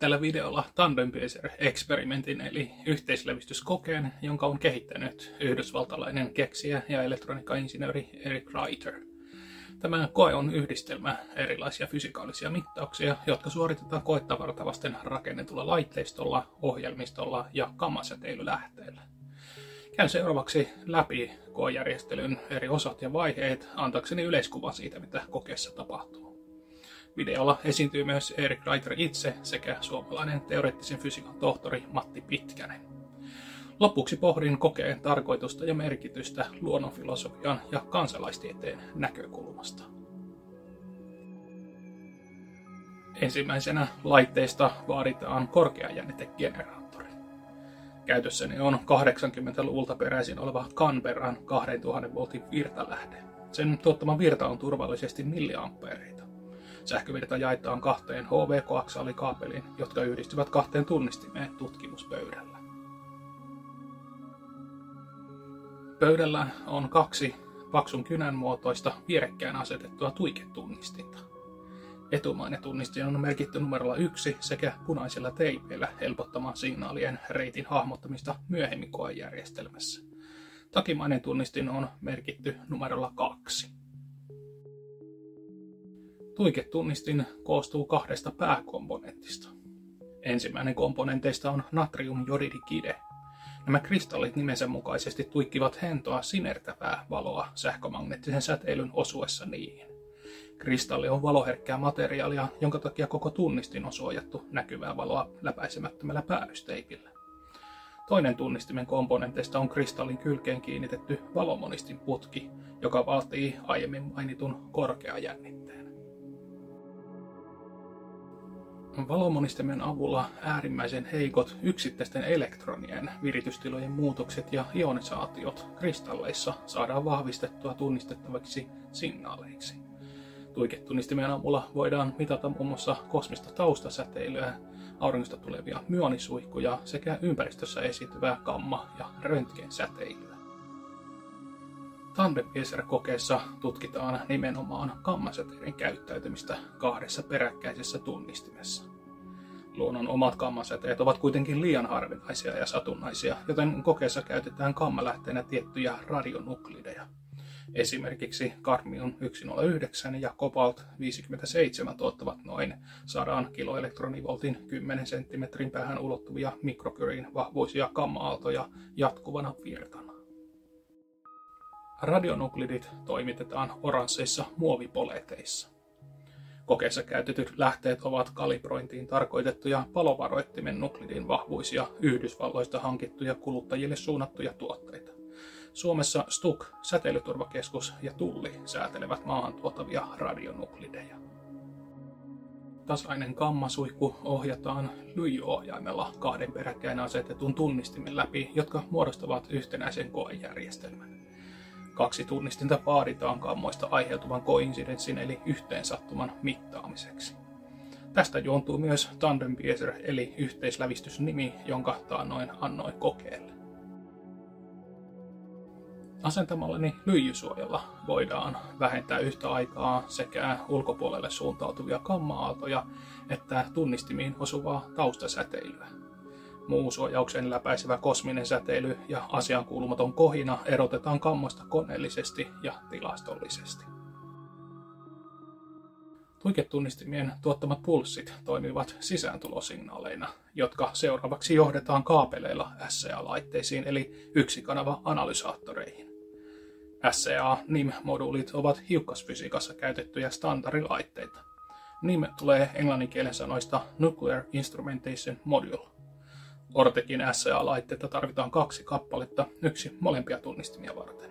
Tällä videolla Tandempiecer-eksperimentin eli yhteislevistyskokeen, jonka on kehittänyt yhdysvaltalainen keksijä ja elektroniikkainsinööri Eric Reiter. Tämä koe on yhdistelmä erilaisia fysikaalisia mittauksia, jotka suoritetaan koettavarta vasten rakennetulla laitteistolla, ohjelmistolla ja kammasäteilylähteellä. Käyn seuraavaksi läpi koejärjestelyn eri osat ja vaiheet antakseni yleiskuva siitä, mitä kokeessa tapahtuu. Videolla esiintyy myös Erik Reiter itse sekä suomalainen teoreettisen fysiikan tohtori Matti Pitkänen. Lopuksi pohdin kokeen tarkoitusta ja merkitystä luonnonfilosofian ja kansalaistieteen näkökulmasta. Ensimmäisenä laitteesta vaaditaan korkeajännitegeneraattori. Käytössäni on 80-luvulta peräisin oleva Canberran 2000 voltin virtalähde. Sen tuottama virta on turvallisesti milliampeereita. Sähkövirta jaetaan kahteen HV-koaksaalikaapeliin, jotka yhdistyvät kahteen tunnistimeen tutkimuspöydällä. Pöydällä on kaksi paksun kynän muotoista vierekkäin asetettua tuiketunnistinta. Etumainen tunnistin on merkitty numerolla 1 sekä punaisella teipeillä helpottamaan signaalien reitin hahmottamista myöhemmin koejärjestelmässä. Takimainen tunnistin on merkitty numerolla 2. Tuiketunnistin koostuu kahdesta pääkomponentista. Ensimmäinen komponenteista on natriumjodidikide. Nämä kristallit nimensä mukaisesti tuikkivat hentoa sinertävää valoa sähkömagneettisen säteilyn osuessa niihin. Kristalli on valoherkkää materiaalia, jonka takia koko tunnistin on suojattu näkyvää valoa läpäisemättömällä päädysteipillä. Toinen tunnistimen komponenteista on kristallin kylkeen kiinnitetty valomonistin putki, joka vaatii aiemmin mainitun korkeajännitteen. Valomonistimen avulla äärimmäisen heikot yksittäisten elektronien viritystilojen muutokset ja ionisaatiot kristalleissa saadaan vahvistettua tunnistettaviksi signaaleiksi. Tuiketunnistimen avulla voidaan mitata muun muassa kosmista taustasäteilyä, auringosta tulevia myonisuihkuja sekä ympäristössä esiintyvää gamma- ja röntgensäteilyä. Tandempiecer-kokeessa tutkitaan nimenomaan kammasäteiden käyttäytymistä kahdessa peräkkäisessä tunnistimessa. Luonnon omat kammasäteet ovat kuitenkin liian harvinaisia ja satunnaisia, joten kokeessa käytetään kammalähteenä tiettyjä radionuklideja. Esimerkiksi kadmium 109 ja kobalt 57 tuottavat noin 100 kiloelektronivoltin 10 cm päähän ulottuvia mikrokyrin vahvuisia kamma-aaltoja jatkuvana virtana. Radionuklidit toimitetaan oransseissa muovipoleteissa. Kokeessa käytetyt lähteet ovat kalibrointiin tarkoitettuja palovaroittimen nuklidin vahvuisia Yhdysvalloista hankittuja kuluttajille suunnattuja tuotteita. Suomessa STUK, säteilyturvakeskus ja Tulli säätelevät maahan tuotavia radionuklideja. Tasainen kammasuihku ohjataan lyijyohjaimella kahden peräkkäin asetetun tunnistimen läpi, jotka muodostavat yhtenäisen koejärjestelmän. Kaksi tunnistinta vaaditaan kammoista aiheutuvan koinsidenssin eli yhteensattuman mittaamiseksi. Tästä juontuu myös Tandempiecer eli yhteislävistysnimi, jonka taannoin annoin kokeelle. Asentamallani lyijysuojalla voidaan vähentää yhtä aikaa sekä ulkopuolelle suuntautuvia kamma-aaltoja että tunnistimiin osuvaa taustasäteilyä. Muu suojauksen läpäisevä kosminen säteily ja asiankuulumaton kohina erotetaan kammoista koneellisesti ja tilastollisesti. Tuiketunnistimien tuottamat pulssit toimivat sisääntulosignaaleina, jotka seuraavaksi johdetaan kaapeleilla SCA-laitteisiin eli yksikanava analysaattoreihin. SCA-NIM-moduulit ovat hiukkasfysiikassa käytettyjä standardilaitteita. NIM tulee englanninkielen sanoista Nuclear Instrumentation Module. Ortekin SCA-laitteita tarvitaan kaksi kappaletta, yksi molempia tunnistimia varten.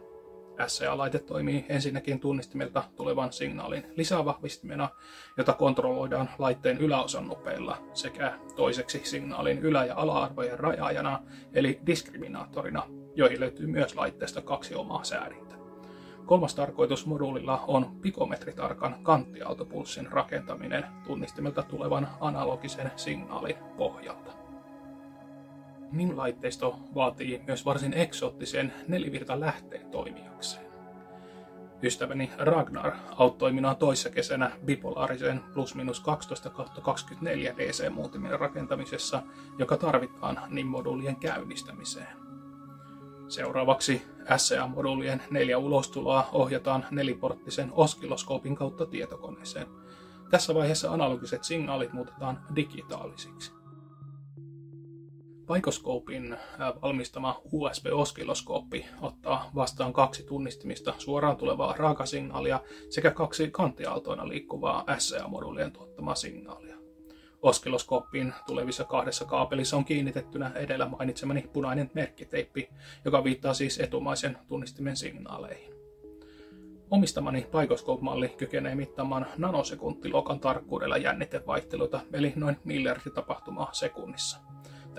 SCA-laite toimii ensinnäkin tunnistimelta tulevan signaalin lisävahvistimena, jota kontrolloidaan laitteen yläosan nopeilla, sekä toiseksi signaalin ylä- ja ala-arvojen rajaajana, eli diskriminaattorina, joihin löytyy myös laitteesta kaksi omaa säädintä. Kolmas tarkoitus moduulilla on pikometritarkan kanttiaaltopulssin rakentaminen tunnistimelta tulevan analogisen signaalin pohjalta. NIM-laitteisto vaatii myös varsin eksoottisen nelivirta lähteen toimijakseen. Ystäväni Ragnar auttoi minua toissa kesänä bipolaariseen plus minus 12 24 DC-muutimen rakentamisessa, joka tarvitaan NIM-moduulien käynnistämiseen. Seuraavaksi SCA-moduulien neljä ulostuloa ohjataan neliporttisen oskiloskoopin kautta tietokoneeseen. Tässä vaiheessa analogiset signaalit muutetaan digitaalisiksi. Paikoskoopin valmistama USB-oskiloskooppi ottaa vastaan kaksi tunnistimista suoraan tulevaa raakasignaalia sekä kaksi kanttiaaltoina liikkuvaa SCA-moduulien tuottamaa signaalia. Oskiloskooppiin tulevissa kahdessa kaapelissa on kiinnitettynä edellä mainitsemani punainen merkkiteippi, joka viittaa siis etumaisen tunnistimen signaaleihin. Omistamani paikoskoop-malli kykenee mittaamaan nanosekuntiluokan tarkkuudella jännitevaihteluita, eli noin miljardi tapahtumaa sekunnissa.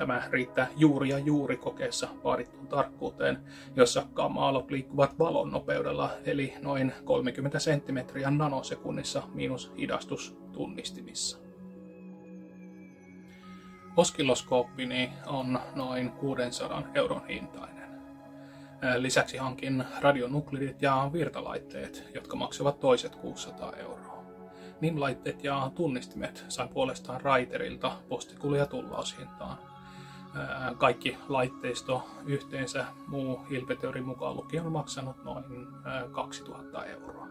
Tämä riittää juuri ja juuri kokeessa vaadittuun tarkkuuteen, jossa gamma-aallot liikkuvat valon nopeudella, eli noin 30 senttimetriä nanosekunnissa miinus hidastus tunnistimissa. Oskilloskooppini on noin 600 euron hintainen. Lisäksi hankin radionuklidit ja virtalaitteet, jotka maksavat toiset 600 euroa. NIM-laitteet ja tunnistimet sain puolestaan Raiterilta postikulja tullaushintaan. Kaikki laitteisto yhteensä muu Hilpetörin mukaan lukien on maksanut noin 2000 euroa.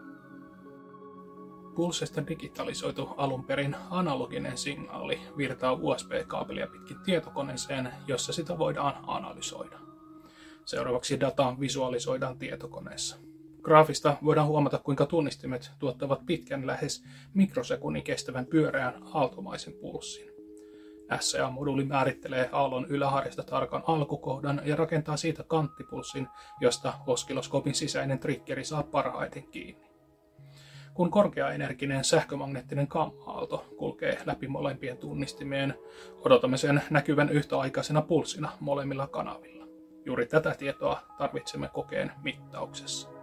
Pulsesta digitalisoitu alun perin analoginen signaali virtaa USB-kaapelia pitkin tietokoneeseen, jossa sitä voidaan analysoida. Seuraavaksi data visualisoidaan tietokoneessa. Graafista voidaan huomata, kuinka tunnistimet tuottavat pitkän lähes mikrosekunnin kestävän pyöreän aaltomaisen pulssin. SCA-moduuli määrittelee aallon yläharjasta tarkan alkukohdan ja rakentaa siitä kanttipulssin, josta oskiloskoopin sisäinen triggeri saa parhaiten kiinni. Kun korkeaenerginen sähkömagneettinen gamma-aalto kulkee läpi molempien tunnistimien, odotamme sen näkyvän yhtäaikaisena pulssina molemmilla kanavilla. Juuri tätä tietoa tarvitsemme kokeen mittauksessa.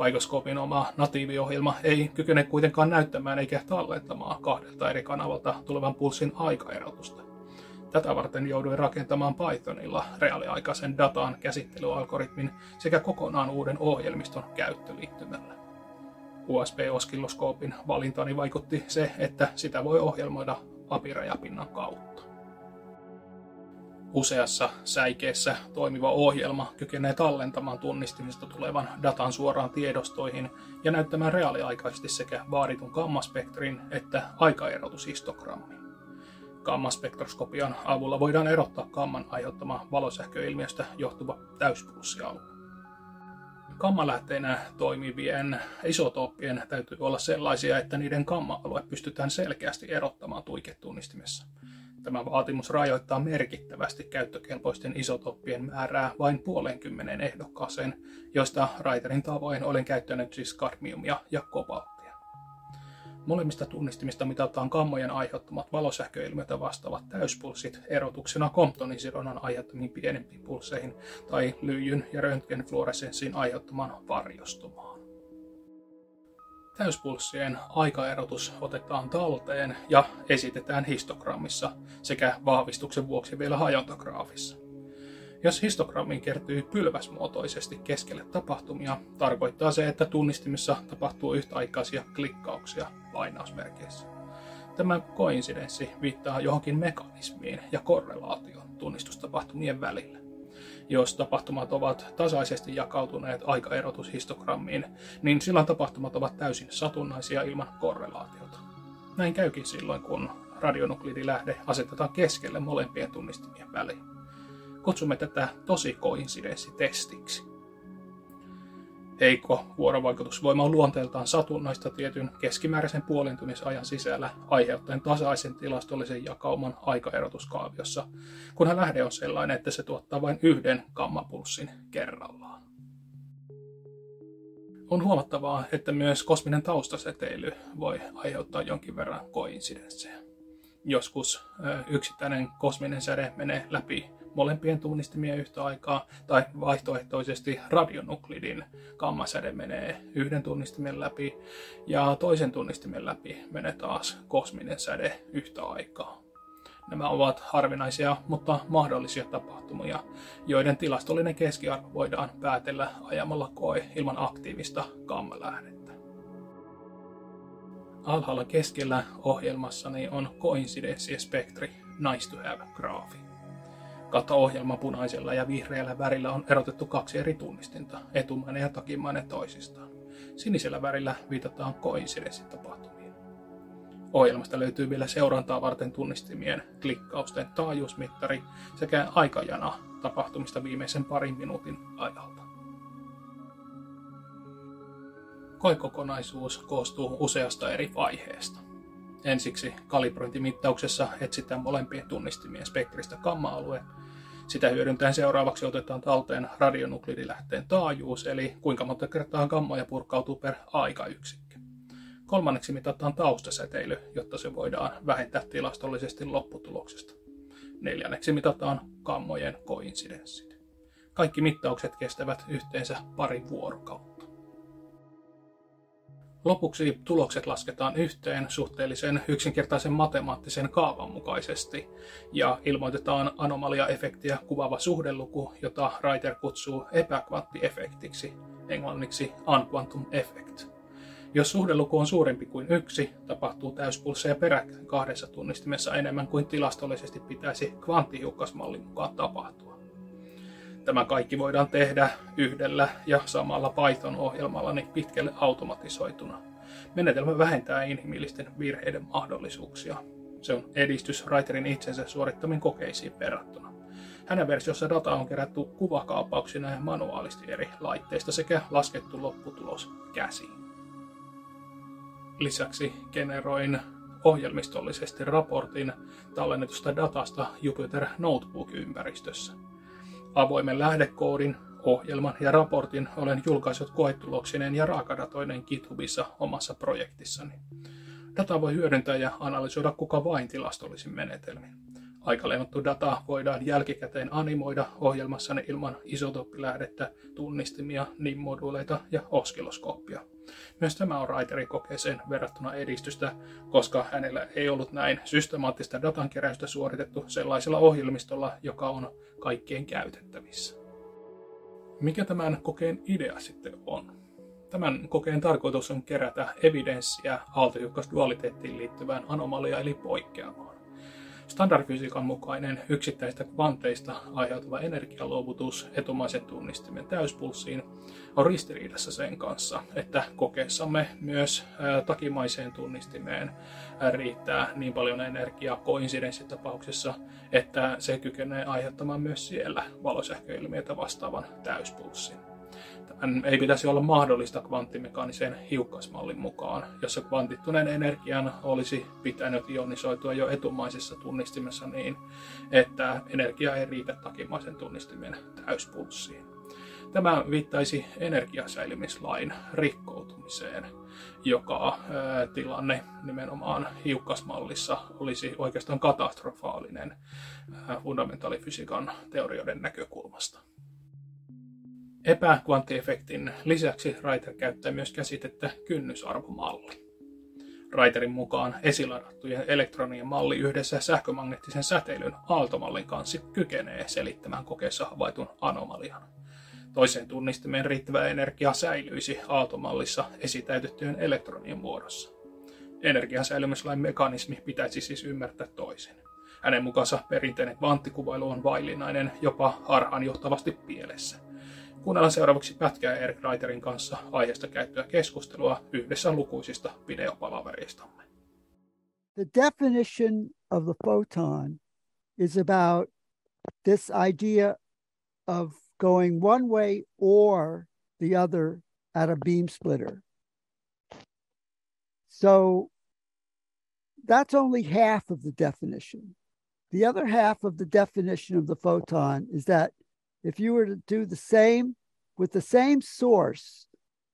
Vaikoskoopin oma natiiviohjelma ei kykene kuitenkaan näyttämään eikä tallentamaan kahdelta eri kanavalta tulevan pulssin aikaerotusta. Tätä varten jouduin rakentamaan Pythonilla reaaliaikaisen datan käsittelyalgoritmin sekä kokonaan uuden ohjelmiston käyttöliittymällä. USB-oskilloskoopin valintani vaikutti se, että sitä voi ohjelmoida API-rajapinnan kautta. Useassa säikeessä toimiva ohjelma kykenee tallentamaan tunnistimista tulevan datan suoraan tiedostoihin ja näyttämään reaaliaikaisesti sekä vaaditun gammaspektrin että aikaerotushistogrammin. Gammaspektroskopian avulla voidaan erottaa gamman aiheuttama valosähköilmiöstä johtuva täyspulssialue. Gammalähteinä toimivien isotooppien täytyy olla sellaisia, että niiden gamma-alue pystytään selkeästi erottamaan tuiketunnistimessa. Tämä vaatimus rajoittaa merkittävästi käyttökelpoisten isotooppien määrää vain puolenkymmenen ehdokkaaseen, joista Reiterin tavoin olen käyttänyt siis kadmiumia ja kobalttia. Molemmista tunnistimista mitataan kammojen aiheuttamat valosähköilmiötä vastaavat täyspulssit erotuksena Comptonin sidonnan aiheuttamiin pienempiin pulsseihin tai lyijyn ja röntgenfluoresenssin aiheuttamaan varjostumaan. Täyspulssien aikaerotus otetaan talteen ja esitetään histogrammissa sekä vahvistuksen vuoksi vielä hajontagraafissa. Jos histogrammiin kertyy pylväsmuotoisesti keskelle tapahtumia, tarkoittaa se, että tunnistimissa tapahtuu yhtäaikaisia klikkauksia lainausmerkeissä. Tämä koinsidenssi viittaa johonkin mekanismiin ja korrelaation tunnistustapahtumien välillä. Jos tapahtumat ovat tasaisesti jakautuneet aikaerotushistogrammiin, niin silloin tapahtumat ovat täysin satunnaisia ilman korrelaatiota. Näin käykin silloin, kun radionuklidilähde asetetaan keskelle molempien tunnistimien väliin. Kutsumme tätä tosi koinsidenssitestiksi. Heikko vuorovaikutusvoima on luonteeltaan satunnaista tietyn keskimääräisen puolentumisajan sisällä aiheuttaen tasaisen tilastollisen jakauman aikaerotuskaaviossa, kunhan lähde on sellainen, että se tuottaa vain yhden gammapulssin kerrallaan. On huomattavaa, että myös kosminen taustasäteily voi aiheuttaa jonkin verran koinsidenssejä. Joskus yksittäinen kosminen säde menee läpi molempien tunnistimien yhtä aikaa, tai vaihtoehtoisesti radionuklidin gammasäde menee yhden tunnistimen läpi, ja toisen tunnistimen läpi menee taas kosminen säde yhtä aikaa. Nämä ovat harvinaisia, mutta mahdollisia tapahtumia, joiden tilastollinen keskiarvo voidaan päätellä ajamalla koe ilman aktiivista gammalähdettä. Alhaalla keskellä ohjelmassani on koinsidenssispektri Nice to have graafi. Kato-ohjelma punaisella ja vihreällä värillä on erotettu kaksi eri tunnistinta, etumainen ja takimainen toisistaan. Sinisellä värillä viitataan koinsidenssitapahtumiin. Ohjelmasta löytyy vielä seurantaa varten tunnistimien klikkausten taajuusmittari sekä aikajana tapahtumista viimeisen parin minuutin ajalta. Koekokonaisuus koostuu useasta eri vaiheesta. Ensiksi kalibrointimittauksessa etsitään molempien tunnistimien spektristä gamma-alue. Sitä hyödyntäen seuraavaksi otetaan talteen radionuklidilähteen taajuus, eli kuinka monta kertaa gammoja purkautuu per aikayksikkö. Kolmanneksi mitataan taustasäteily, jotta se voidaan vähentää tilastollisesti lopputuloksesta. Neljänneksi mitataan gammojen koinsidenssit. Kaikki mittaukset kestävät yhteensä pari vuorokautta. Lopuksi tulokset lasketaan yhteen suhteellisen yksinkertaisen matemaattisen kaavan mukaisesti ja ilmoitetaan anomalia-efektiä kuvaava suhdeluku, jota Reiter kutsuu epäkvanttiefektiksi, englanniksi unquantum effect. Jos suhdeluku on suurempi kuin yksi, tapahtuu täyspulsseja peräkkäin kahdessa tunnistimessa enemmän kuin tilastollisesti pitäisi kvanttihiukkasmallin mukaan tapahtua. Tämä kaikki voidaan tehdä yhdellä ja samalla Python-ohjelmalla niin pitkälle automatisoituna. Menetelmä vähentää inhimillisten virheiden mahdollisuuksia. Se on edistys Writerin itsensä suorittamiin kokeisiin verrattuna. Hänen versiossa data on kerätty kuvakaapauksina ja manuaalisti eri laitteista sekä laskettu lopputulos käsiin. Lisäksi generoin ohjelmistollisesti raportin tallennetusta datasta Jupyter Notebook-ympäristössä – Avoimen lähdekoodin, ohjelman ja raportin olen julkaissut koetuloksineen ja raakadatoinen GitHubissa omassa projektissani. Data voi hyödyntää ja analysoida kuka vain tilastollisin menetelmin. Aikalennottu data voidaan jälkikäteen animoida ohjelmassani ilman isotoppilähdettä, tunnistimia, NIM-moduuleita ja oskiloskooppia. Myös tämä on Writerin kokeeseen verrattuna edistystä, koska hänellä ei ollut näin systemaattista datankeräystä suoritettu sellaisella ohjelmistolla, joka on kaikkien käytettävissä. Mikä tämän kokeen idea sitten on? Tämän kokeen tarkoitus on kerätä evidenssiä aaltohiukkasdualiteettiin liittyvään anomalia eli poikkeamaan. Standardfysiikan mukainen yksittäistä kvanteista aiheutuva energialuovutus etumaisen tunnistimen täyspulssiin on ristiriidassa sen kanssa, että kokeessamme myös takimaiseen tunnistimeen riittää niin paljon energiaa koinsidenssitapauksessa, että se kykenee aiheuttamaan myös siellä valosähköilmiötä vastaavan täyspulssin. Tämän ei pitäisi olla mahdollista kvanttimekaanisen hiukkasmallin mukaan, jossa kvantittuneen energian olisi pitänyt ionisoitua jo etumaisessa tunnistimessa niin, että energia ei riitä takimaisen tunnistimen täyspulssiin. Tämä viittaisi energiasäilymislain rikkoutumiseen, joka tilanne nimenomaan hiukkasmallissa olisi oikeastaan katastrofaalinen fundamentaalifysiikan teorioiden näkökulmasta. Epäkvanttiefektin lisäksi Reiter käyttää myös käsitettä kynnysarvomalli. Reiterin mukaan esiladattujen elektronien malli yhdessä sähkömagneettisen säteilyn aaltomallin kanssa kykenee selittämään kokeessa havaitun anomalian. Toiseen tunnistimeen riittävä energia säilyisi aaltomallissa esitäytettyjen elektronien muodossa. Energian säilymislain mekanismi pitäisi siis ymmärtää toisin. Hänen mukaansa perinteinen kvanttikuvailu on vaillinainen, jopa harhaanjohtavasti pielessä – Kuunnellaan seuraavaksi pätkää Eric Reiterin kanssa aiheesta käyttöä keskustelua yhdessä lukuisista videopalaveristamme. The definition of the photon is about this idea of going one way or the other at a beam splitter. So that's only half of the definition. The other half of the definition of the photon is that if you were to do the same with the same source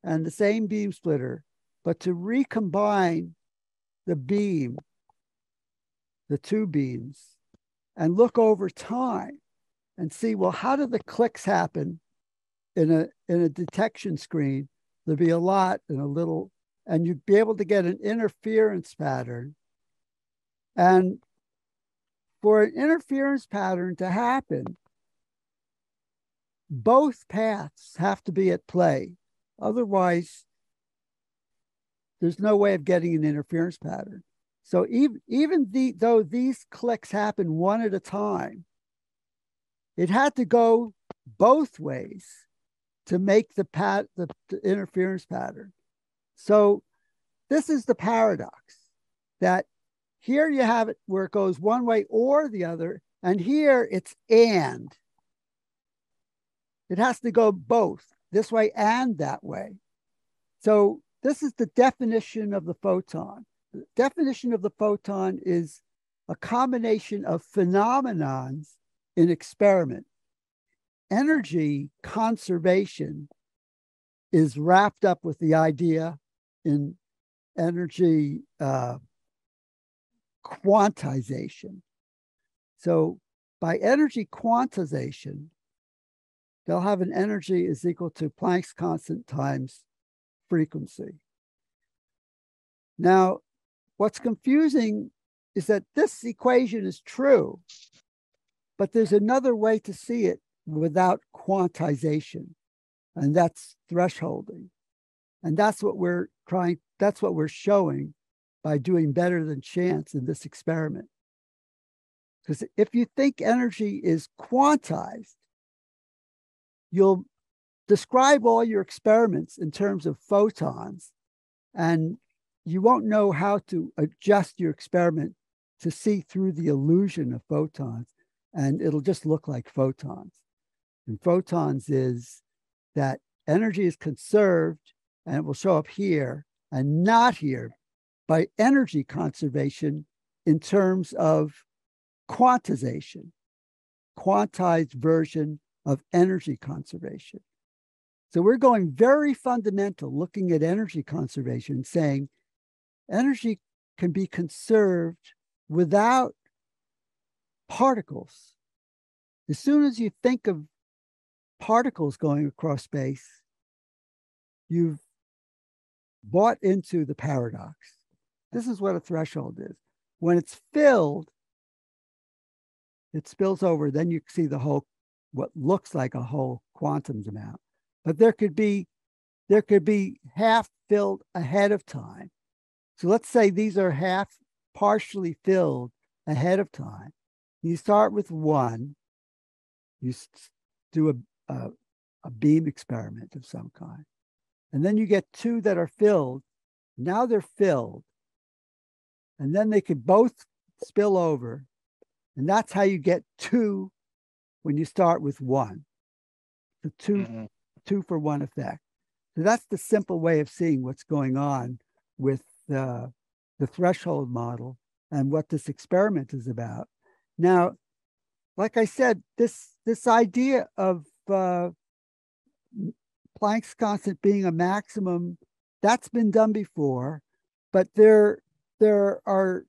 and the same beam splitter, but to recombine the beam, the two beams, and look over time and see, well, how do the clicks happen in a in a detection screen? There'd be a lot and a little, and you'd be able to get an interference pattern. And for an interference pattern to happen, both paths have to be at play. Otherwise, there's no way of getting an interference pattern. So even, even the, though these clicks happen one at a time, it had to go both ways to make the, pat, the, the interference pattern. So this is the paradox that here you have it where it goes one way or the other, and here it's and. It has to go both this way and that way. So this is the definition of the photon. The definition of the photon is a combination of phenomenons in experiment. Energy conservation is wrapped up with the idea in energy uh, quantization. So by energy quantization, they'll have an energy is equal to Planck's constant times frequency. Now, what's confusing is that this equation is true, but there's another way to see it without quantization, and that's thresholding. And that's what we're trying, that's what we're showing by doing better than chance in this experiment. Because if you think energy is quantized, you'll describe all your experiments in terms of photons, and you won't know how to adjust your experiment to see through the illusion of photons, and it'll just look like photons. And photons is that energy is conserved and it will show up here and not here by energy conservation in terms of quantization, quantized version of energy conservation. So we're going very fundamental, looking at energy conservation, saying energy can be conserved without particles. As soon as you think of particles going across space, you've bought into the paradox. This is what a threshold is. When it's filled, it spills over, then you see the whole, what looks like a whole quantum amount. But there could be, there could be half filled ahead of time. So let's say these are half partially filled ahead of time. You start with one, you do a, a, a beam experiment of some kind. And then you get two that are filled. Now they're filled. And then they could both spill over. And that's how you get two when you start with one. The 2 mm-hmm. two for one effect. So that's the simple way of seeing what's going on with the, the threshold model and what this experiment is about. Now, like I said, this this idea of uh, Planck's constant being a maximum, that's been done before, but there, there are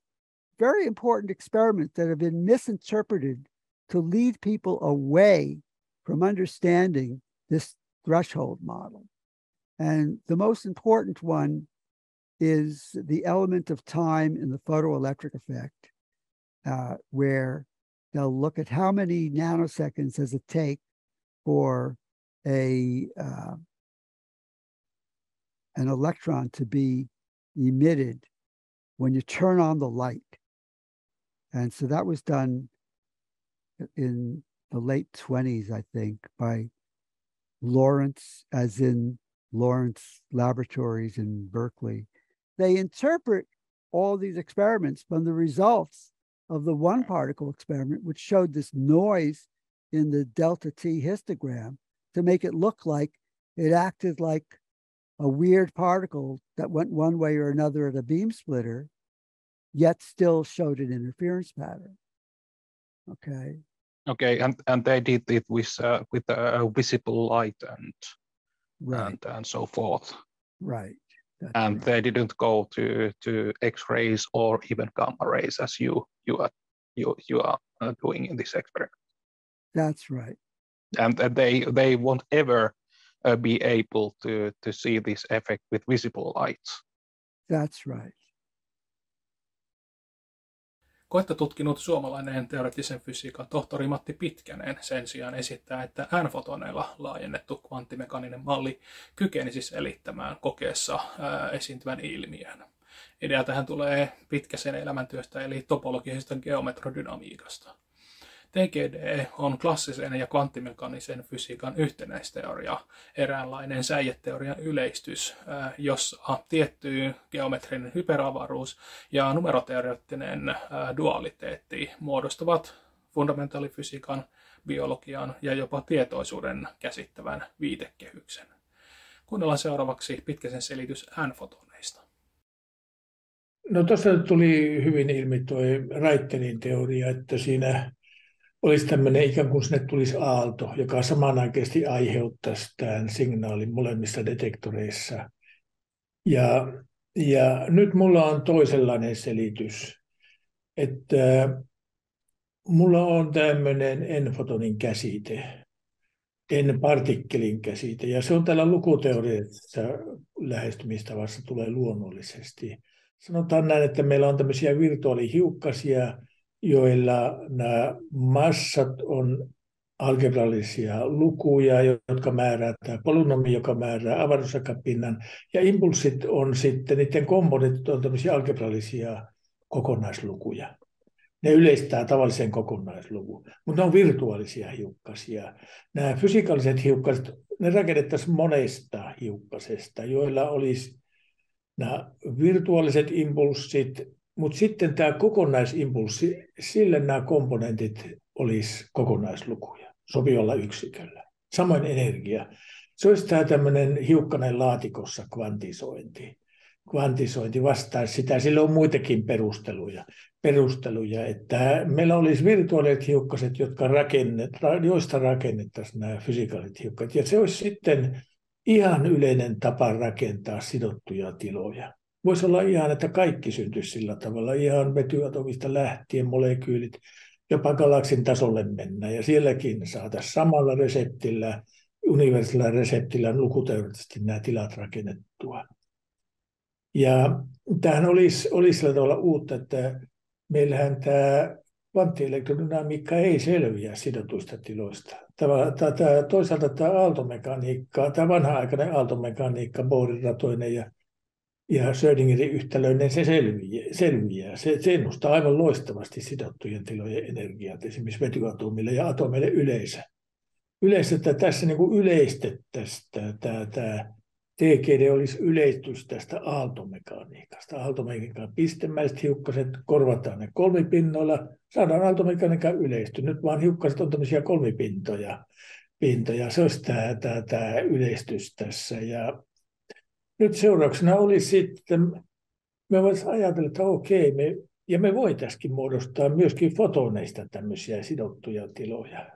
very important experiments that have been misinterpreted to lead people away from understanding this threshold model. And the most important one is the element of time in the photoelectric effect, uh, where they'll look at how many nanoseconds does it take for a uh, an electron to be emitted when you turn on the light. And so that was done in the late 20s, I think, by Lawrence, as in Lawrence Laboratories in Berkeley. They interpret all these experiments from the results of the one particle experiment, which showed this noise in the delta T histogram to make it look like it acted like a weird particle that went one way or another at a beam splitter, yet still showed an interference pattern. Okay. Okay, and and they did it with uh, with a visible light and right. and and so forth. Right. That's and right. they didn't go to to X-rays or even gamma rays as you you are you you are uh, doing in this experiment. That's right. And, and they they won't ever uh, be able to, to see this effect with visible lights. That's right. Koetta tutkinut suomalainen teoreettisen fysiikan tohtori Matti Pitkänen sen sijaan esittää, että n-fotoneilla laajennettu kvanttimekaaninen malli kykenisi selittämään kokeessa ää, esiintyvän ilmiön. Idea tähän tulee Pitkäsen elämäntyöstä eli topologisesta geometrodynamiikasta. TGD on klassisen ja kvanttimekaanisen fysiikan yhtenäisteoria, eräänlainen säijeteorian yleistys, jossa tietty geometrinen hyperavaruus ja numeroteoreettinen dualiteetti muodostavat fundamentaalifysiikan, biologian ja jopa tietoisuuden käsittävän viitekehyksen. Kuunnellaan seuraavaksi pitkäsen selitys n-fotoneista. No tuossa tuli hyvin ilmi tuo Raittenin teoria, että siinä olisi tämmöinen ikään kuin sinne tulisi aalto, joka samanaikaisesti aiheuttaisi tämän signaalin molemmissa detektoreissa. Ja, ja nyt mulla on toisenlainen selitys, että mulla on tämmöinen en-fotonin käsite, en-partikkelin käsite, ja se on täällä lukuteoriassa lähestymistavassa tulee luonnollisesti. Sanotaan näin, että meillä on tämmöisiä virtuaalihiukkasia, joilla nämä massat on algebrallisia lukuja, jotka määrää tämä polynomi, joka määrää avaruusakapinnan, ja impulssit on sitten, niiden komponentit on tämmöisiä algebrallisia kokonaislukuja. Ne yleistää tavallisen kokonaisluvun, mutta ne on virtuaalisia hiukkasia. Nämä fysikaaliset hiukkaset, ne rakennettaisiin monesta hiukkasesta, joilla olisi nämä virtuaaliset impulssit mutta sitten tämä kokonaisimpulssi, sille nämä komponentit olisi kokonaislukuja sopivalla yksiköllä. Samoin energia. Se olisi tämä tämmöinen hiukkanen laatikossa kvantisointi. Kvantisointi vastaisi sitä. Sillä on muitakin perusteluja, perusteluja että meillä olisi virtuaaliset hiukkaset, jotka rakennet, joista rakennettaisiin nämä fysikaaliset hiukkaset. Ja se olisi sitten ihan yleinen tapa rakentaa sidottuja tiloja voisi olla ihan, että kaikki syntyisi sillä tavalla, ihan vetyatomista lähtien molekyylit, jopa galaksin tasolle mennä. Ja sielläkin saataisiin samalla reseptillä, universaalilla reseptillä lukuteoreettisesti nämä tilat rakennettua. Ja tämähän olisi, olisi sillä tavalla uutta, että meillähän tämä kvanttielektrodynamiikka ei selviä sidotuista tiloista. Tämä, tämä, toisaalta tämä aaltomekaniikka, tämä vanha-aikainen aaltomekaniikka, Bohrin ratoinen ja ja Schrödingerin yhtälöinen se selviää. selviää. Se, se ennustaa aivan loistavasti sidottujen tilojen energiat esimerkiksi vetyatomille ja atomeille yleensä. Että tässä niin kuin yleistettäisiin tämä, tämä TGD olisi yleistys tästä aaltomekaniikasta. Aaltomekaniikan pistemäiset hiukkaset korvataan ne kolmipinnoilla, saadaan aaltomekaniikan yleisty. Nyt vaan hiukkaset on tämmöisiä kolmipintoja. Pintoja. Se olisi tämä, tämä, tämä yleistys tässä. Ja nyt seurauksena oli sitten, me voisimme ajatella, että okei, me, ja me voitaisiin muodostaa myöskin fotoneista tämmöisiä sidottuja tiloja.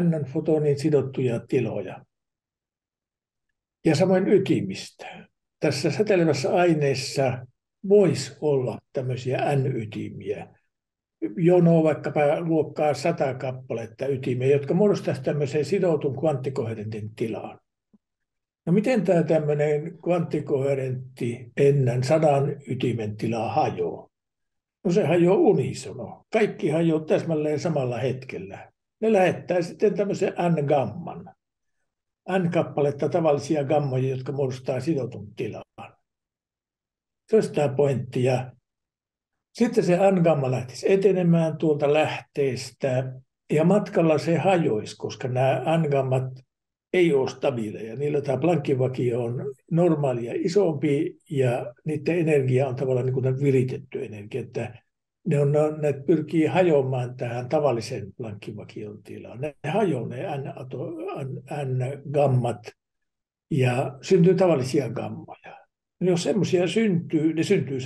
N-fotonin sidottuja tiloja. Ja samoin ytimistä. Tässä säteilevässä aineessa voisi olla tämmöisiä N-ytimiä. Jono vaikkapa luokkaa sata kappaletta ytimiä, jotka muodostaisivat tämmöisen sidotun kvanttikoherentin tilaan. No miten tämä tämmöinen kvanttikoherentti ennen sadan ytimen tilaa hajoaa? No se hajoaa unisono. Kaikki hajoaa täsmälleen samalla hetkellä. Ne lähettää sitten tämmöisen N-gamman. N-kappaletta tavallisia gammoja, jotka muodostaa sidotun tilaan. Se olisi tämä pointti. Ja sitten se N-gamma lähtisi etenemään tuolta lähteestä ja matkalla se hajoisi, koska nämä N-gammat ei ole stabiileja. Niillä tämä plankkivakio on normaalia isompi ja niiden energia on tavallaan niin kuin viritetty energia, että ne, on, ne pyrkii hajoamaan tähän tavallisen plankkivakion tilaan. Ne hajoaa N-gammat ja syntyy tavallisia gammoja. Jos semmoisia syntyy, ne syntyy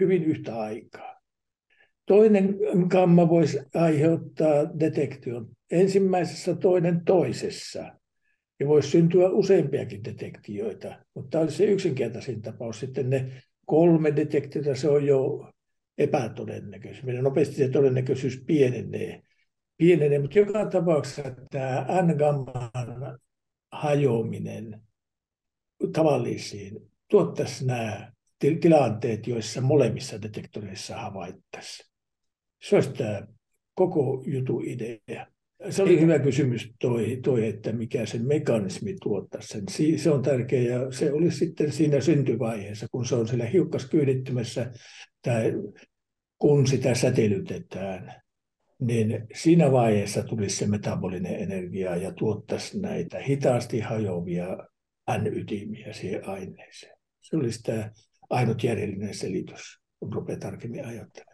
hyvin yhtä aikaa. Toinen gamma voisi aiheuttaa detektion ensimmäisessä, toinen toisessa ja voisi syntyä useampiakin detektioita, mutta tämä olisi se yksinkertaisin tapaus. Sitten ne kolme detektiota, se on jo epätodennäköisyys. Meidän nopeasti se todennäköisyys pienenee. pienenee mutta joka tapauksessa tämä N-gamman hajoaminen tavallisiin tuottaisi nämä tilanteet, joissa molemmissa detektoreissa havaittaisiin. Se olisi tämä koko jutu idea. Se oli hyvä kysymys toi, toi, että mikä se mekanismi tuottaa sen. Se on tärkeä ja se oli sitten siinä syntyvaiheessa, kun se on siellä hiukkaskyydittymässä tai kun sitä säteilytetään, niin siinä vaiheessa tulisi se metabolinen energia ja tuottaisi näitä hitaasti hajoavia N-ytimiä siihen aineeseen. Se olisi tämä ainut järjellinen selitys, kun rupeaa tarkemmin ajattelemaan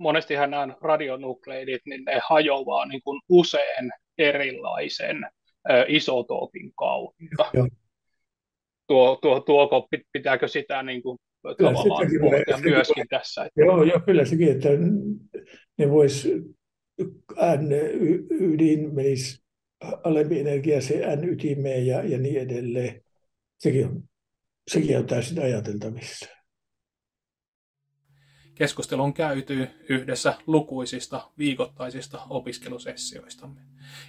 monestihan nämä radionukleidit, niin ne hajoaa niin kuin usein erilaisen ö, isotoopin kautta. Joo. Tuo, tuo, tuoko, pitääkö sitä niin kuin tavallaan pohtia myöskin voi, tässä? Että... Joo, joo, kyllä sekin, että ne voisi N-ydin menisi alempi energia se N-ytimeen ja, ja niin edelleen. Sekin on, sekin on täysin ajateltavissa. Keskustelu on käyty yhdessä lukuisista viikoittaisista opiskelusessioistamme.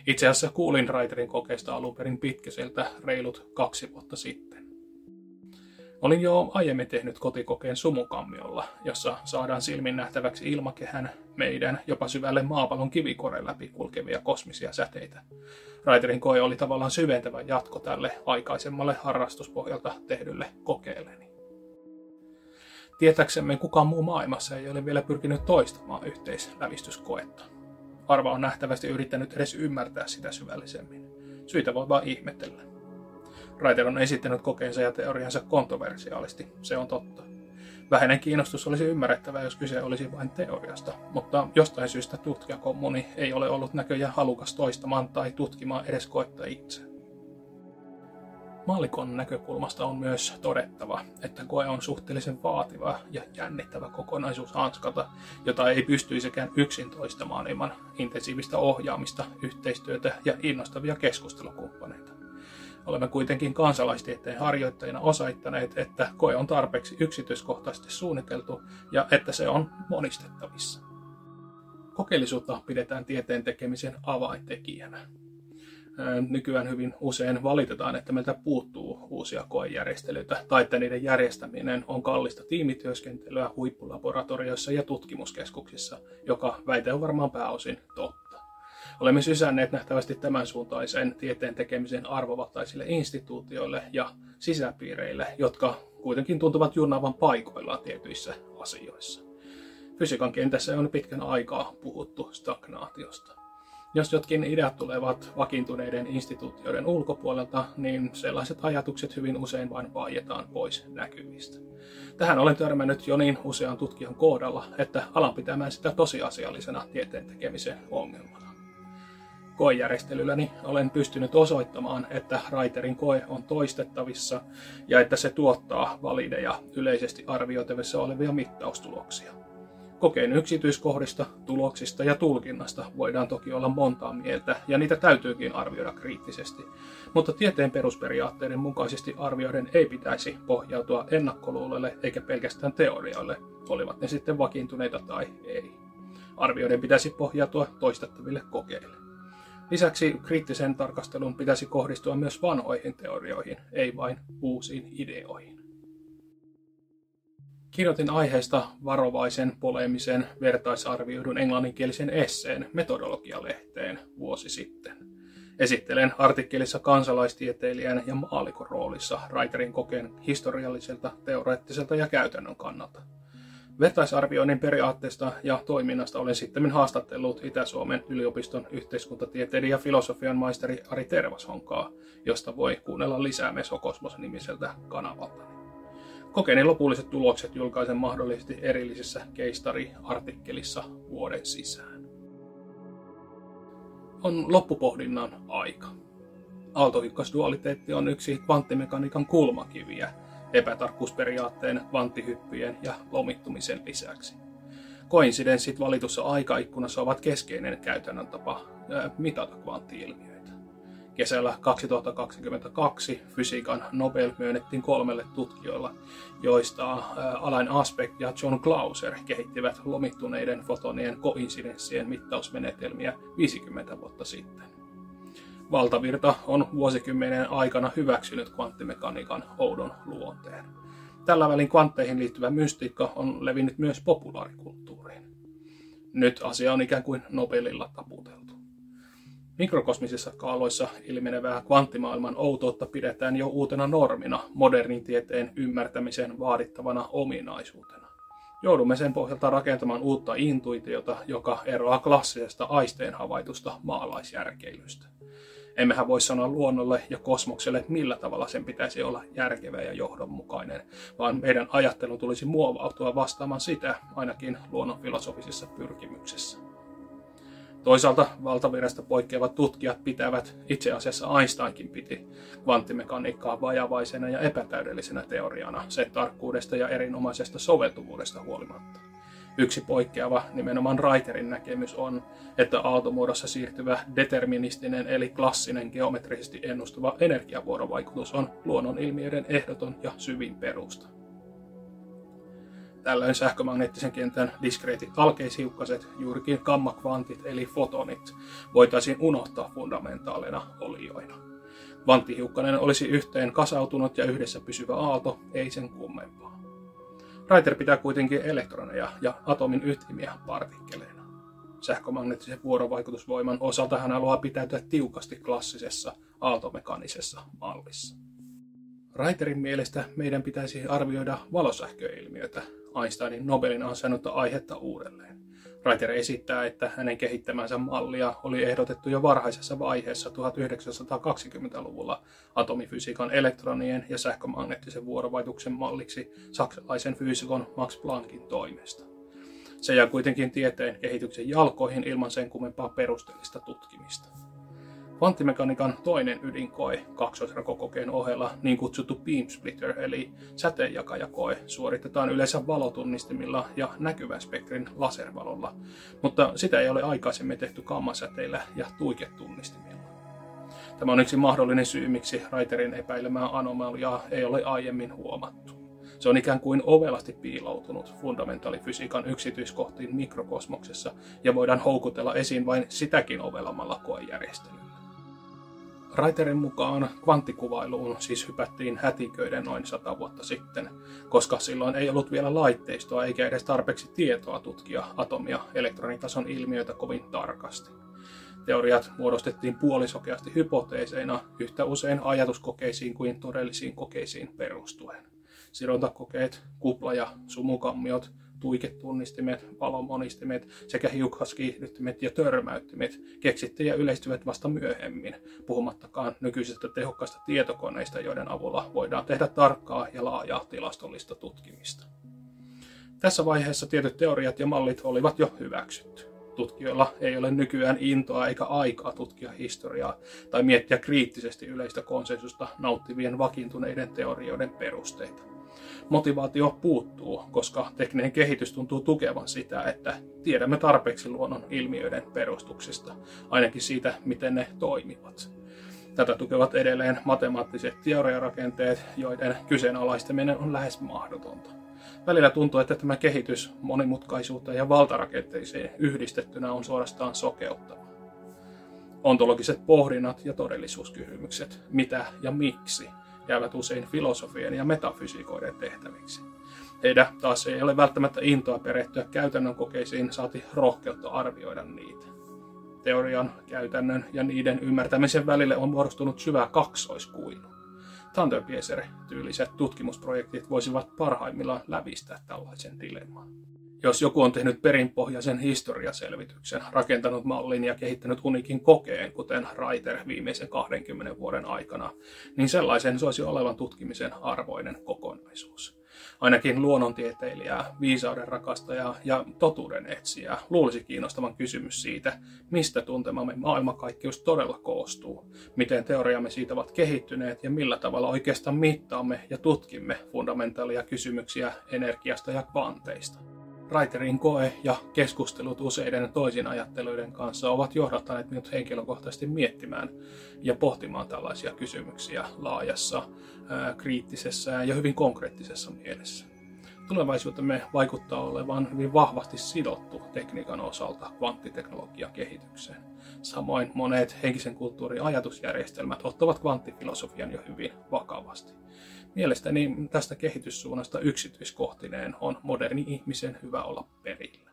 Itse asiassa kuulin Raiterin kokeista alun perin reilut kaksi vuotta sitten. Olin jo aiemmin tehnyt kotikokeen sumukammiolla, jossa saadaan silmin nähtäväksi ilmakehän meidän jopa syvälle maapallon kivikoreen läpi kulkevia kosmisia säteitä. Raiterin koe oli tavallaan syventävä jatko tälle aikaisemmalle harrastuspohjalta tehdylle kokeelleni. Tietäksemme kukaan muu maailmassa ei ole vielä pyrkinyt toistamaan yhteislävistyskoetta. Harva on nähtävästi yrittänyt edes ymmärtää sitä syvällisemmin. Syitä voi vain ihmetellä. Reiter on esittänyt kokeensa ja teoriansa kontroversiaalisti, se on totta. Vähäinen kiinnostus olisi ymmärrettävää, jos kyse olisi vain teoriasta, mutta jostain syystä tutkijakommuni ei ole ollut näköjään halukas toistamaan tai tutkimaan edes koetta itse. Maalikon näkökulmasta on myös todettava, että koe on suhteellisen vaativa ja jännittävä kokonaisuus hanskata, jota ei pystyisikään yksin toistamaan ilman intensiivistä ohjaamista, yhteistyötä ja innostavia keskustelukumppaneita. Olemme kuitenkin kansalaistieteen harjoittajina osaittaneet, että koe on tarpeeksi yksityiskohtaisesti suunniteltu ja että se on monistettavissa. Kokeellisuutta pidetään tieteen tekemisen avaintekijänä nykyään hyvin usein valitetaan, että meiltä puuttuu uusia koejärjestelyitä tai että niiden järjestäminen on kallista tiimityöskentelyä huippulaboratorioissa ja tutkimuskeskuksissa, joka väite on varmaan pääosin totta. Olemme sysänneet nähtävästi tämän suuntaisen tieteen tekemisen arvovaltaisille instituutioille ja sisäpiireille, jotka kuitenkin tuntuvat junnaavan paikoillaan tietyissä asioissa. Fysiikan kentässä on pitkän aikaa puhuttu stagnaatiosta. Jos jotkin ideat tulevat vakiintuneiden instituutioiden ulkopuolelta, niin sellaiset ajatukset hyvin usein vain vaietaan pois näkyvistä. Tähän olen törmännyt jo niin usean tutkijan kohdalla, että alan pitämään sitä tosiasiallisena tieteen tekemisen ongelmana. Koejärjestelylläni olen pystynyt osoittamaan, että Raiterin koe on toistettavissa ja että se tuottaa valideja yleisesti arvioitavissa olevia mittaustuloksia. Kokeen yksityiskohdista, tuloksista ja tulkinnasta voidaan toki olla montaa mieltä, ja niitä täytyykin arvioida kriittisesti. Mutta tieteen perusperiaatteiden mukaisesti arvioiden ei pitäisi pohjautua ennakkoluuloille eikä pelkästään teorioille, olivat ne sitten vakiintuneita tai ei. Arvioiden pitäisi pohjautua toistettaville kokeille. Lisäksi kriittisen tarkastelun pitäisi kohdistua myös vanhoihin teorioihin, ei vain uusiin ideoihin. Kirjoitin aiheesta varovaisen, polemisen, vertaisarvioidun englanninkielisen esseen metodologialehteen vuosi sitten. Esittelen artikkelissa kansalaistieteilijän ja maalikon roolissa Reiterin kokeen historialliselta, teoreettiselta ja käytännön kannalta. Vertaisarvioinnin periaatteesta ja toiminnasta olen sitten haastattellut Itä-Suomen yliopiston yhteiskuntatieteiden ja filosofian maisteri Ari Tervashonkaa, josta voi kuunnella lisää Mesokosmos-nimiseltä kanavalta. Kokeilin lopulliset tulokset julkaisen mahdollisesti erillisessä keistari-artikkelissa vuoden sisään. On loppupohdinnan aika. Aaltohiukkasdualiteetti on yksi kvanttimekaniikan kulmakiviä epätarkkuusperiaatteen, kvanttihyppyjen ja lomittumisen lisäksi. Koinsidenssit valitussa aikaikkunassa ovat keskeinen käytännön tapa mitata kvanttiilmiöitä. Kesällä 2022 fysiikan Nobel myönnettiin kolmelle tutkijoilla, joista Alain Aspect ja John Clauser kehittivät lomittuneiden fotonien koinsidenssien mittausmenetelmiä 50 vuotta sitten. Valtavirta on vuosikymmenen aikana hyväksynyt kvanttimekaniikan oudon luonteen. Tällä välin kvantteihin liittyvä mystiikka on levinnyt myös populaarikulttuuriin. Nyt asia on ikään kuin Nobelilla taputeltu. Mikrokosmisissa kaaloissa ilmenevää kvanttimaailman outoutta pidetään jo uutena normina modernin tieteen ymmärtämisen vaadittavana ominaisuutena. Joudumme sen pohjalta rakentamaan uutta intuitiota, joka eroaa klassisesta aisteen havaitusta maalaisjärkeilystä. Emmehän voi sanoa luonnolle ja kosmokselle, millä tavalla sen pitäisi olla järkevä ja johdonmukainen, vaan meidän ajattelun tulisi muovautua vastaamaan sitä ainakin luonnon filosofisessa pyrkimyksessä. Toisaalta valtavirrasta poikkeavat tutkijat pitävät, itse asiassa Einsteinkin piti, kvanttimekaniikkaa vajavaisena ja epätäydellisenä teoriana sen tarkkuudesta ja erinomaisesta soveltuvuudesta huolimatta. Yksi poikkeava, nimenomaan Reiterin näkemys on, että aaltomuodossa siirtyvä deterministinen eli klassinen geometrisesti ennustuva energiavuorovaikutus on luonnon ilmiöiden ehdoton ja syvin perusta. Tällöin sähkömagneettisen kentän diskreetit alkeishiukkaset, juurikin gammakvantit eli fotonit, voitaisiin unohtaa fundamentaaleina olioina. Kvanttihiukkanen olisi yhteen kasautunut ja yhdessä pysyvä aalto, ei sen kummempaa. Reiter pitää kuitenkin elektroneja ja atomin ytimiä partikkeleina. Sähkömagneettisen vuorovaikutusvoiman osalta hän haluaa pitäytyä tiukasti klassisessa aaltomekaanisessa mallissa. Reiterin mielestä meidän pitäisi arvioida valosähköilmiötä, Einsteinin Nobelin ansainnutta aihetta uudelleen. Reiter esittää, että hänen kehittämänsä mallia oli ehdotettu jo varhaisessa vaiheessa 1920-luvulla atomifysiikan elektronien ja sähkömagneettisen vuorovaikutuksen malliksi saksalaisen fyysikon Max Planckin toimesta. Se jää kuitenkin tieteen kehityksen jalkoihin ilman sen kummempaa perusteellista tutkimista. Kvanttimekaniikan toinen ydinkoe kaksoisrakokokeen ohella, niin kutsuttu beam splitter eli säteenjakajakoe, suoritetaan yleensä valotunnistimilla ja näkyvän spektrin laservalolla, mutta sitä ei ole aikaisemmin tehty kammasäteillä ja tuiketunnistimilla. Tämä on yksi mahdollinen syy, miksi Reiterin epäilemää anomaliaa ei ole aiemmin huomattu. Se on ikään kuin ovelasti piiloutunut fundamentaalifysiikan yksityiskohtiin mikrokosmoksessa ja voidaan houkutella esiin vain sitäkin ovelammalla koejärjestelyllä. Reiterin mukaan kvanttikuvailuun siis hypättiin hätiköiden noin sata vuotta sitten, koska silloin ei ollut vielä laitteistoa eikä edes tarpeeksi tietoa tutkia atomia elektronitason ilmiöitä kovin tarkasti. Teoriat muodostettiin puolisokeasti hypoteeseina yhtä usein ajatuskokeisiin kuin todellisiin kokeisiin perustuen. Sidontakokeet, kupla- ja sumukammiot tuiketunnistimet, valomonistimet sekä hiukkaskiihdyttimet ja törmäyttimet keksittiin ja yleistyvät vasta myöhemmin, puhumattakaan nykyisestä tehokkaista tietokoneista, joiden avulla voidaan tehdä tarkkaa ja laajaa tilastollista tutkimista. Tässä vaiheessa tietyt teoriat ja mallit olivat jo hyväksytty. Tutkijoilla ei ole nykyään intoa eikä aikaa tutkia historiaa tai miettiä kriittisesti yleistä konsensusta nauttivien vakiintuneiden teorioiden perusteita motivaatio puuttuu, koska tekninen kehitys tuntuu tukevan sitä, että tiedämme tarpeeksi luonnon ilmiöiden perustuksista, ainakin siitä, miten ne toimivat. Tätä tukevat edelleen matemaattiset teoriarakenteet, joiden kyseenalaistaminen on lähes mahdotonta. Välillä tuntuu, että tämä kehitys monimutkaisuutta ja valtarakenteisiin yhdistettynä on suorastaan sokeuttava. Ontologiset pohdinnat ja todellisuuskysymykset, mitä ja miksi, jäävät usein filosofien ja metafysiikoiden tehtäviksi. Heidän taas ei ole välttämättä intoa perehtyä käytännön kokeisiin, saati rohkeutta arvioida niitä. Teorian, käytännön ja niiden ymmärtämisen välille on muodostunut syvä kaksoiskuilu. Thunderbieser-tyyliset tutkimusprojektit voisivat parhaimmillaan lävistää tällaisen dilemman. Jos joku on tehnyt perinpohjaisen historiaselvityksen, rakentanut mallin ja kehittänyt unikin kokeen, kuten Reiter viimeisen 20 vuoden aikana, niin sellaisen soisi olevan tutkimisen arvoinen kokonaisuus. Ainakin luonnontieteilijää, viisauden rakastajaa ja totuuden etsijää luulisi kiinnostavan kysymys siitä, mistä tuntemamme maailmankaikkeus todella koostuu, miten teoriamme siitä ovat kehittyneet ja millä tavalla oikeastaan mittaamme ja tutkimme fundamentaalia kysymyksiä energiasta ja kvanteista. Reiterin koe ja keskustelut useiden toisin ajatteluiden kanssa ovat johdattaneet minut henkilökohtaisesti miettimään ja pohtimaan tällaisia kysymyksiä laajassa, kriittisessä ja hyvin konkreettisessa mielessä. Tulevaisuutemme vaikuttaa olevan hyvin vahvasti sidottu tekniikan osalta kvanttiteknologian kehitykseen. Samoin monet henkisen kulttuurin ajatusjärjestelmät ottavat kvanttifilosofian jo hyvin vakavasti. Mielestäni tästä kehityssuunnasta yksityiskohtineen on moderni ihmisen hyvä olla perillä.